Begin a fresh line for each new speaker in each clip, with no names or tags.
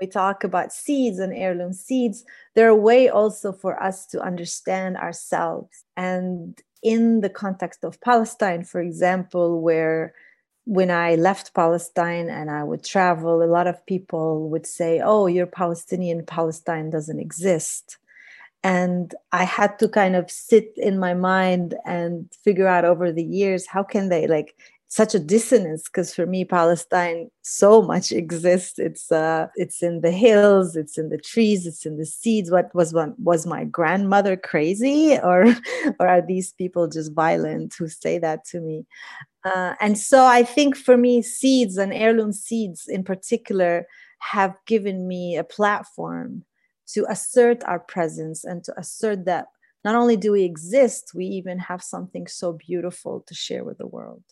we talk about seeds and heirloom seeds, they're a way also for us to understand ourselves. And in the context of Palestine, for example, where when I left Palestine and I would travel, a lot of people would say, Oh, you're Palestinian, Palestine doesn't exist. And I had to kind of sit in my mind and figure out over the years how can they like such a dissonance because for me palestine so much exists. It's uh it's in the hills it's in the trees it's in the seeds. What was one was my grandmother crazy? Or or are these people just violent who say that to me? Uh, and so i think for me seeds and heirloom seeds in particular have given me a platform to assert our presence and to assert that not only do we exist we even have something so beautiful to share with the world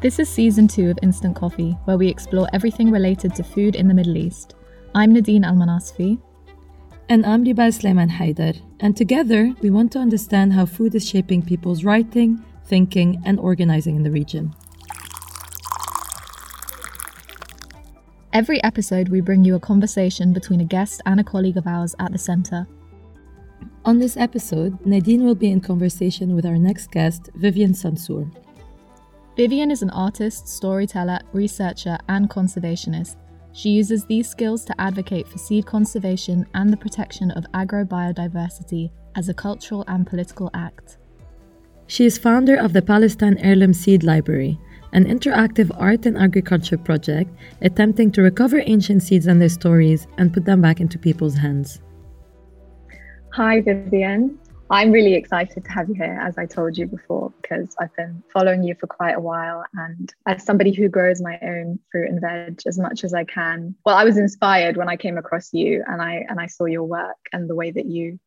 this is season two of Instant Coffee, where we explore everything related to food in the Middle East. I'm Nadine Almanasfi.
And I'm Ribal Sleiman Haider. And together, we want to understand how food is shaping people's writing, thinking, and organizing in the region.
Every episode, we bring you a conversation between a guest and a colleague of ours at the centre.
On this episode, Nadine will be in conversation with our next guest, Vivien Sansour.
Vivien is an artist, storyteller, researcher, and conservationist. She uses these skills to advocate for seed conservation and the protection of agrobiodiversity as a cultural and political act.
She is founder of the Palestine Heirloom Seed Library, an interactive art and agriculture project attempting to recover ancient seeds and their stories and put them back into people's hands.
Hi, Vivien. I'm really excited to have you here, as I told you before, because I've been following you for quite a while. And as somebody who grows my own fruit and veg as much as I can, well, I was inspired when I came across you and I and I saw your work and the way that you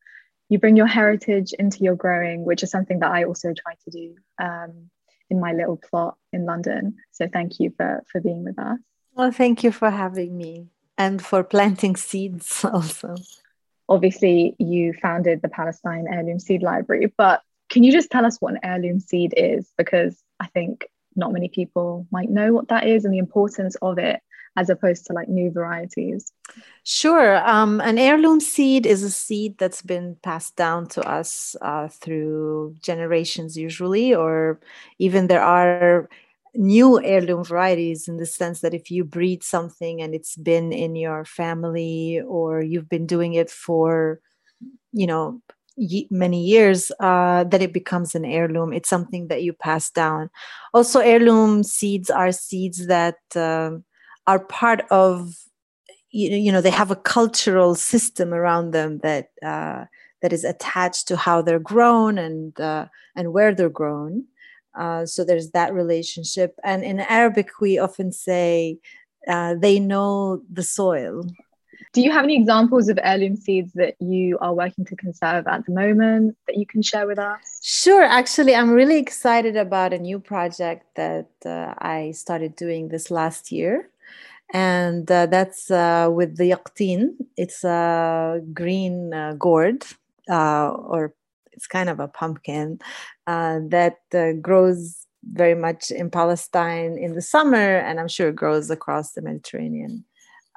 you bring your heritage into your growing, which is something that I also try to do um, in my little plot in London. So thank you for for being with us.
Well, thank you for having me and for planting seeds also
obviously you founded the Palestine Heirloom Seed Library, but can you just tell us what an heirloom seed is? Because I think not many people might know what that is and the importance of it as opposed to like new varieties.
Sure. Um, an heirloom seed is a seed that's been passed down to us uh, through generations, usually, or even there are new heirloom varieties in the sense that if you breed something and it's been in your family or you've been doing it for you know many years uh, that it becomes an heirloom. It's something that you pass down. Also heirloom seeds are seeds that uh, are part of you know they have a cultural system around them that uh, that is attached to how they're grown and uh, and where they're grown uh, so there's that relationship. And in Arabic, we often say uh, they know the soil.
Do you have any examples of heirloom seeds that you are working to conserve at the moment that you can share with us?
Sure. Actually, I'm really excited about a new project that uh, I started doing this last year. And uh, that's uh, with the yaqtin. It's a green gourd or it's kind of a pumpkin uh, that uh, grows very much in Palestine in the summer, and I'm sure it grows across the Mediterranean.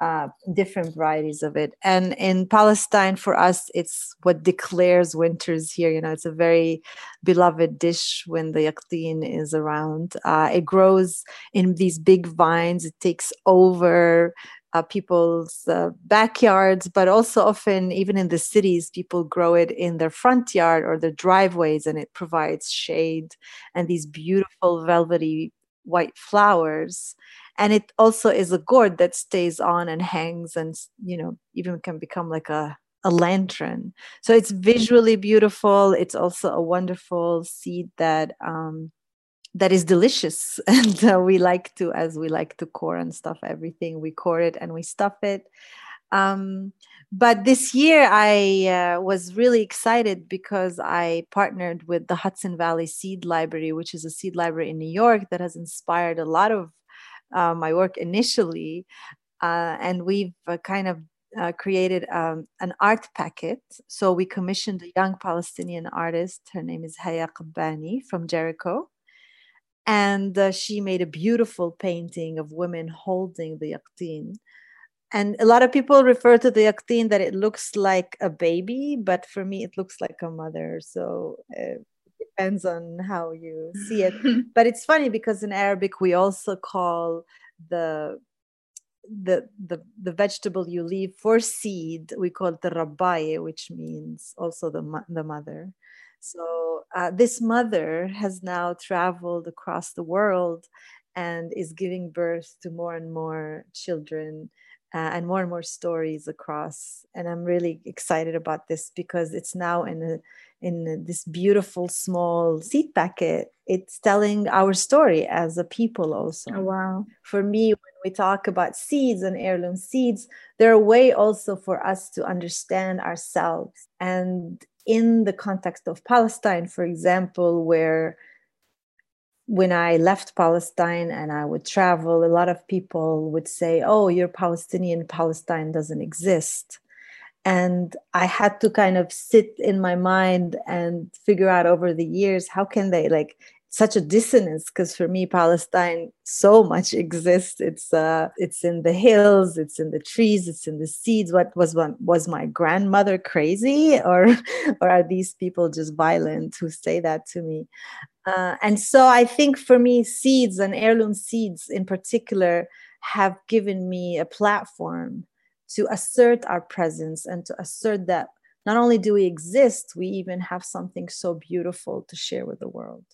Uh, different varieties of it. And in Palestine, for us, it's what declares winters here. You know, it's a very beloved dish when the yaqtin is around. Uh, it grows in these big vines. It takes over uh, people's uh, backyards, but also often, even in the cities, people grow it in their front yard or their driveways, and it provides shade and these beautiful velvety white flowers. And it also is a gourd that stays on and hangs, and you know, even can become like a a lantern. So it's visually beautiful. It's also a wonderful seed that um, that is delicious and uh, we like to as we like to core and stuff everything we core it and we stuff it um, but this year i uh, was really excited because i partnered with the hudson valley seed library which is a seed library in new york that has inspired a lot of uh, my work initially uh, and we've uh, kind of uh, created um, an art packet. So we commissioned a young Palestinian artist. Her name is Haya Kaabneh from Jericho and uh, she made a beautiful painting of women holding the yaqtin and a lot of people refer to the yaqtin that it looks like a baby but for me it looks like a mother. So uh, it depends on how you see it. But it's funny because in arabic we also call the the the the vegetable you leave for seed we call it the rabaye which means also the the mother so uh, this mother has now traveled across the world and is giving birth to more and more children uh, and more and more stories across and i'm really excited about this because it's now in a in this beautiful small seed packet. It's telling our story as a people also.
Oh, wow.
For me when we talk about seeds and heirloom seeds they're a way also for us to understand ourselves. And in the context of palestine for example where when I left Palestine and I would travel, a lot of people would say, Oh, you're Palestinian, Palestine doesn't exist. And I had to kind of sit in my mind and figure out over the years how can they like such a dissonance because for me palestine so much exists. It's uh it's in the hills it's in the trees it's in the seeds. What was one was my grandmother crazy? Or or are these people just violent who say that to me? Uh, and so I think for me, seeds and heirloom seeds in particular have given me a platform to assert our presence and to assert that not only do we exist, we even have something so beautiful to share with the world.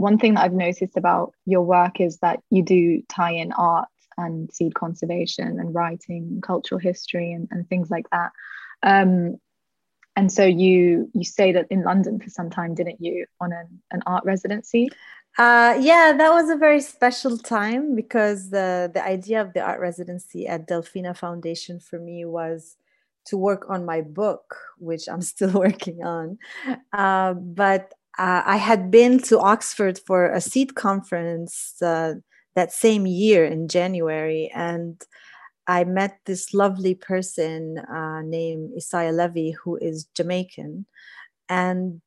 One thing that I've noticed about your work is that you do tie in art and seed conservation and writing, cultural history, and, and things like that. Um, and so you you stayed in London for some time, didn't you, on an, an art residency?
Uh, yeah, that was a very special time because the the idea of the art residency at Delfina Foundation for me was to work on my book, which I'm still working on. Uh, but uh, I had been to Oxford for a seed conference uh, that same year in January, and I met this lovely person uh, named Esiah Levy, who is Jamaican. And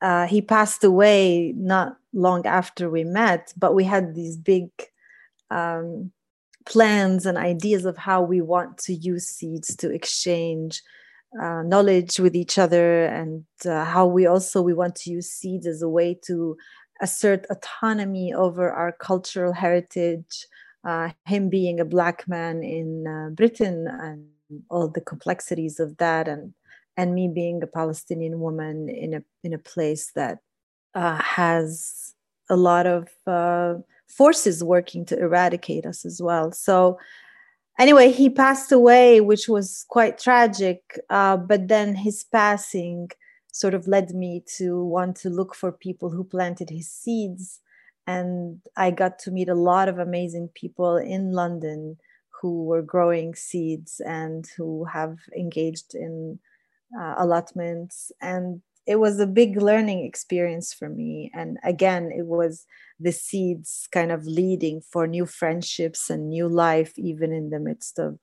uh, he passed away not long after we met, but we had these big um, plans and ideas of how we want to use seeds to exchange uh, knowledge with each other and uh, how we also we want to use seeds as a way to assert autonomy over our cultural heritage uh, him being a black man in uh, Britain and all the complexities of that, and and me being a Palestinian woman in a in a place that uh, has a lot of uh, forces working to eradicate us as well. So anyway, he passed away, which was quite tragic. Uh, but then his passing sort of led me to want to look for people who planted his seeds and I got to meet a lot of amazing people in London who were growing seeds and who have engaged in uh, allotments and it was a big learning experience for me and again it was the seeds kind of leading for new friendships and new life even in the midst of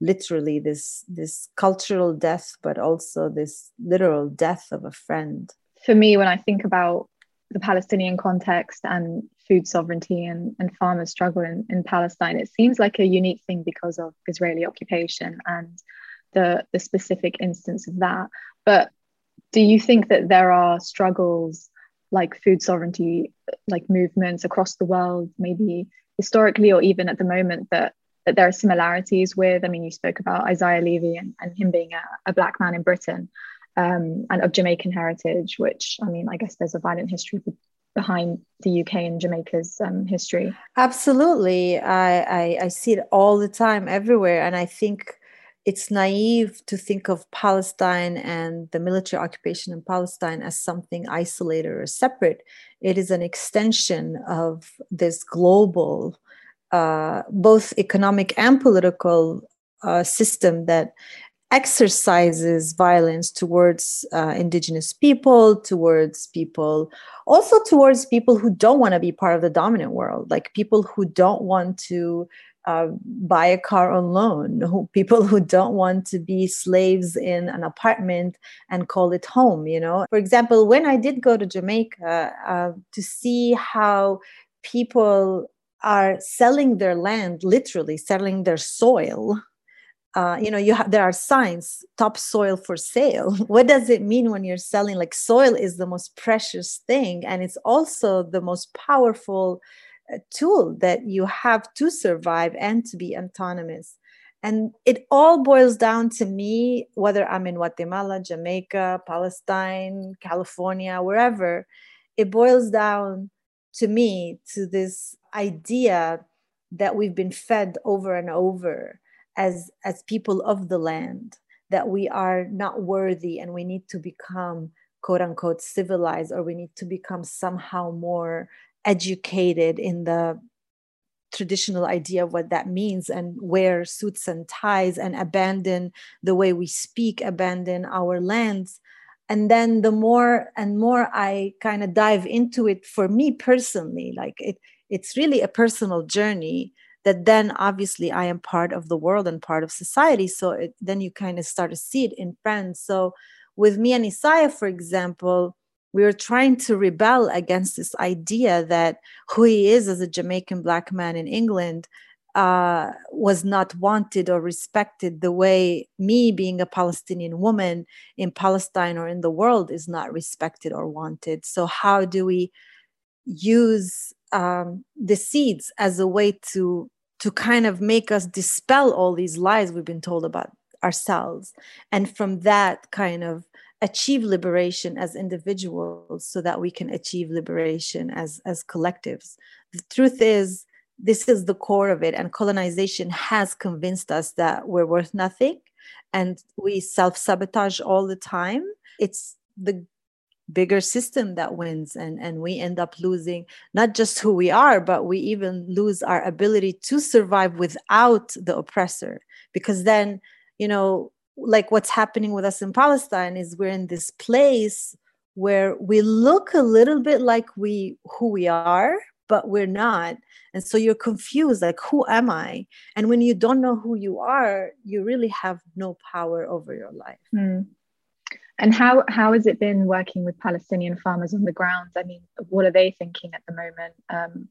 literally this this cultural death but also this literal death of a friend
for me when i think about the Palestinian context and food sovereignty and, and farmers' struggle in, in Palestine, it seems like a unique thing because of Israeli occupation and the, the specific instance of that. But do you think that there are struggles like food sovereignty, like movements across the world, maybe historically or even at the moment, that that there are similarities with? I mean, you spoke about Esiah Levy and, and him being a, a black man in Britain um, and of Jamaican heritage, which I mean, I guess there's a violent history behind the UK and Jamaica's um, history.
Absolutely, I, I, I see it all the time, everywhere, and I think it's naive to think of Palestine and the military occupation in Palestine as something isolated or separate. It is an extension of this global, uh, both economic and political uh, system that exercises violence towards uh, indigenous people towards people also towards people who don't want to be part of the dominant world like people who don't want to uh, buy a car on loan. Who, people who don't want to be slaves in an apartment and call it home you know? For example when i did go to jamaica uh, to see how people are selling their land literally selling their soil uh, you know you have there are signs topsoil for sale. What does it mean when you're selling? Like soil is the most precious thing and it's also the most powerful tool that you have to survive and to be autonomous. And it all boils down to me whether i'm in guatemala jamaica palestine california wherever it boils down to me to this idea that we've been fed over and over as as people of the land that we are not worthy and we need to become quote unquote civilized or we need to become somehow more educated in the traditional idea of what that means and wear suits and ties and abandon the way we speak abandon our lands and then the more and more i kind of dive into it for me personally like it it's really a personal journey that then obviously I am part of the world and part of society. So it, then you kind of start to see it in friends. So with me and Esiah, for example, we were trying to rebel against this idea that who he is as a Jamaican black man in England uh, was not wanted or respected the way me being a Palestinian woman in Palestine or in the world is not respected or wanted. So, how do we use um, the seeds as a way to to kind of make us dispel all these lies we've been told about ourselves and from that kind of achieve liberation as individuals so that we can achieve liberation as as collectives. The truth is this is the core of it and colonization has convinced us that we're worth nothing and we self-sabotage all the time. It's the bigger system that wins and and we end up losing not just who we are but we even lose our ability to survive without the oppressor because then you know like what's happening with us in palestine is we're in this place where we look a little bit like we who we are but we're not and so you're confused like who am i and when you don't know who you are you really have no power over your life
mm. And how how has it been working with Palestinian farmers on the ground? I mean, what are they thinking at the moment? Um,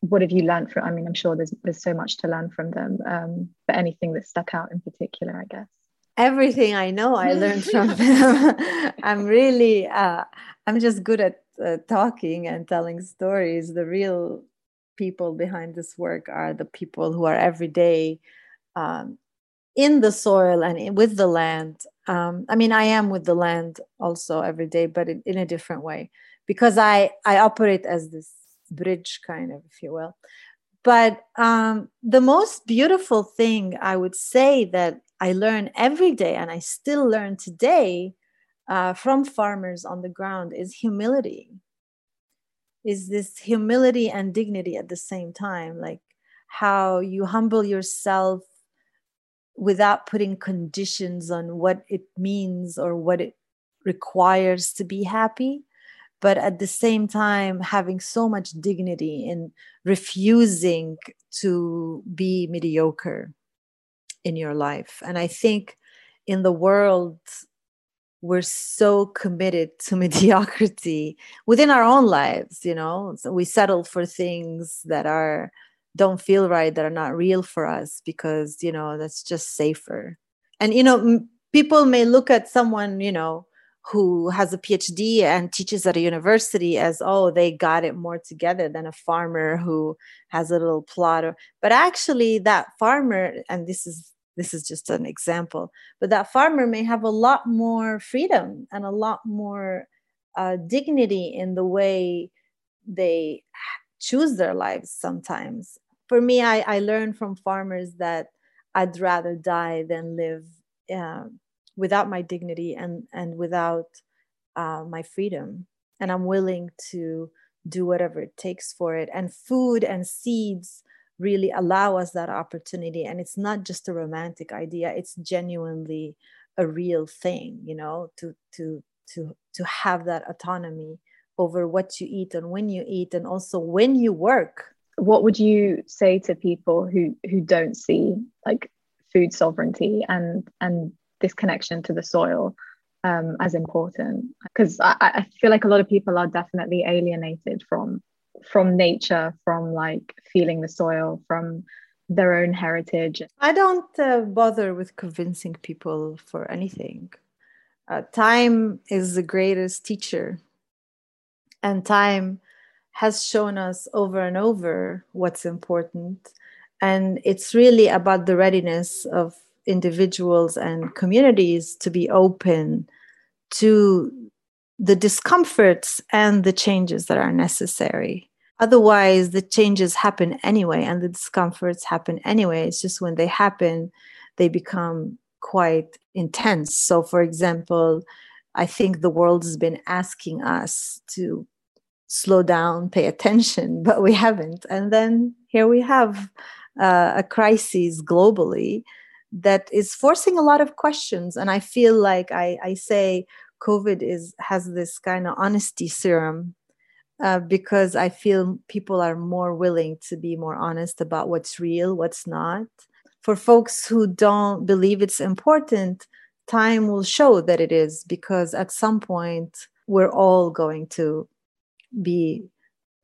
what have you learned from? I mean, I'm sure there's there's so much to learn from them. Um, but anything that stuck out in particular, I guess.
Everything I know, I learned from them. I'm really, uh, I'm just good at uh, talking and telling stories. The real people behind this work are the people who are every day um, in the soil and with the land um, i mean i am with the land also every day but in, in, a different way because i i operate as this bridge kind of if you will but um, the most beautiful thing i would say that i learn every day and i still learn today uh, from farmers on the ground is humility. Is this humility and dignity at the same time like how you humble yourself without putting conditions on what it means or what it requires to be happy but at the same time having so much dignity in refusing to be mediocre in your life. And i think in the world we're so committed to mediocrity within our own lives you know? So we settle for things that are don't feel right that are not real for us because you know that's just safer. And you know m- people may look at someone you know who has a phd and teaches at a university as oh they got it more together than a farmer who has a little plot but actually that farmer and this is this is just an example but that farmer may have a lot more freedom and a lot more uh, dignity in the way they choose their lives sometimes. For me, I, I learned from farmers that I'd rather die than live uh, without my dignity and, and without uh, my freedom. And I'm willing to do whatever it takes for it. And food and seeds really allow us that opportunity. And it's not just a romantic idea, it's genuinely a real thing, you know, to, to, to, to have that autonomy over what you eat and when you eat and also when you work
what would you say to people who who don't see like food sovereignty and and this connection to the soil um, as important because I, I feel like a lot of people are definitely alienated from from nature from like feeling the soil from their own heritage.
I don't uh, bother with convincing people for anything. Uh, time is the greatest teacher, and time has shown us over and over what's important. And it's really about the readiness of individuals and communities to be open to the discomforts and the changes that are necessary. Otherwise, the changes happen anyway, and the discomforts happen anyway. It's just when they happen, they become quite intense. So, for example, I think the world has been asking us to slow down, pay attention, but we haven't. And then here we have uh, a crisis globally that is forcing a lot of questions. And I feel like I, I say COVID is has this kind of honesty serum uh, because I feel people are more willing to be more honest about what's real, what's not. For folks who don't believe it's important, time will show that it is because at some point we're all going to be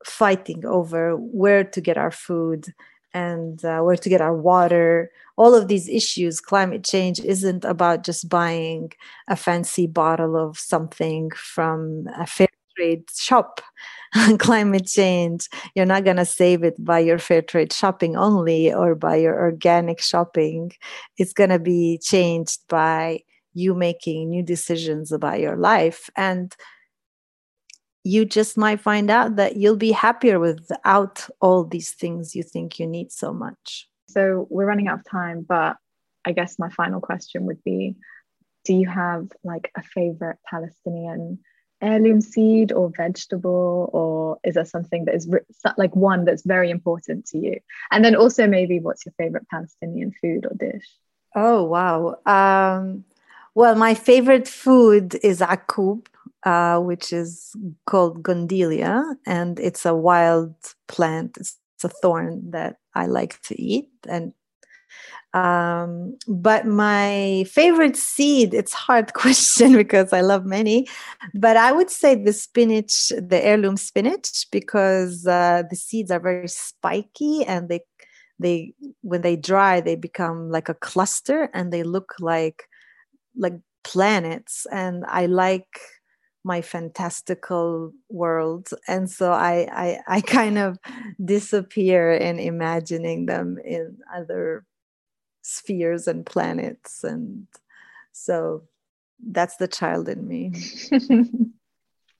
fighting over where to get our food and uh, where to get our water. All of these issues climate change isn't about just buying a fancy bottle of something from a fair trade shop. Climate change you're not going to save it by your fair trade shopping only or by your organic shopping. It's going to be changed by you making new decisions about your life. And you just might find out that you'll be happier without all these things you think you need so much.
So we're running out of time, but I guess my final question would be Do you have like a favorite Palestinian heirloom seed or vegetable, or is there something that is like one that's very important to you? And then also, maybe what's your favorite Palestinian food or dish?
Oh, wow. Um, well, my favorite food is akub, uh, which is called Gundelia, and it's a wild plant. It's, it's a thorn that I like to eat. And um, but my favorite seed, it's hard question because I love many, but I would say the spinach, the heirloom spinach, because uh, the seeds are very spiky and they they when they dry they become like a cluster and they look like like planets and i like my fantastical world. And so I, I i kind of disappear in imagining them in other spheres and planets. And so that's the child in me.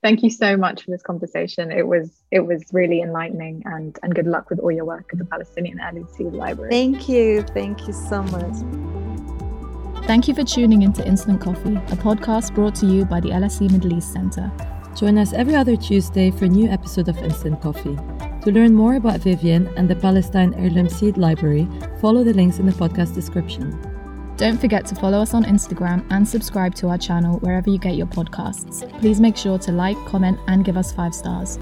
Thank you so much for this conversation. It was it was really enlightening and and good luck with all your work at the palestinian seed library.
Thank you. Thank you so much
Thank you for tuning into Instant Coffee, a podcast brought to you by the LSE Middle East Centre.
Join us every other Tuesday for a new episode of Instant Coffee. To learn more about Vivien and the Palestine Heirloom Seed Library, follow the links in the podcast description.
Don't forget to follow us on Instagram and subscribe to our channel wherever you get your podcasts. Please make sure to like, comment, and give us five stars.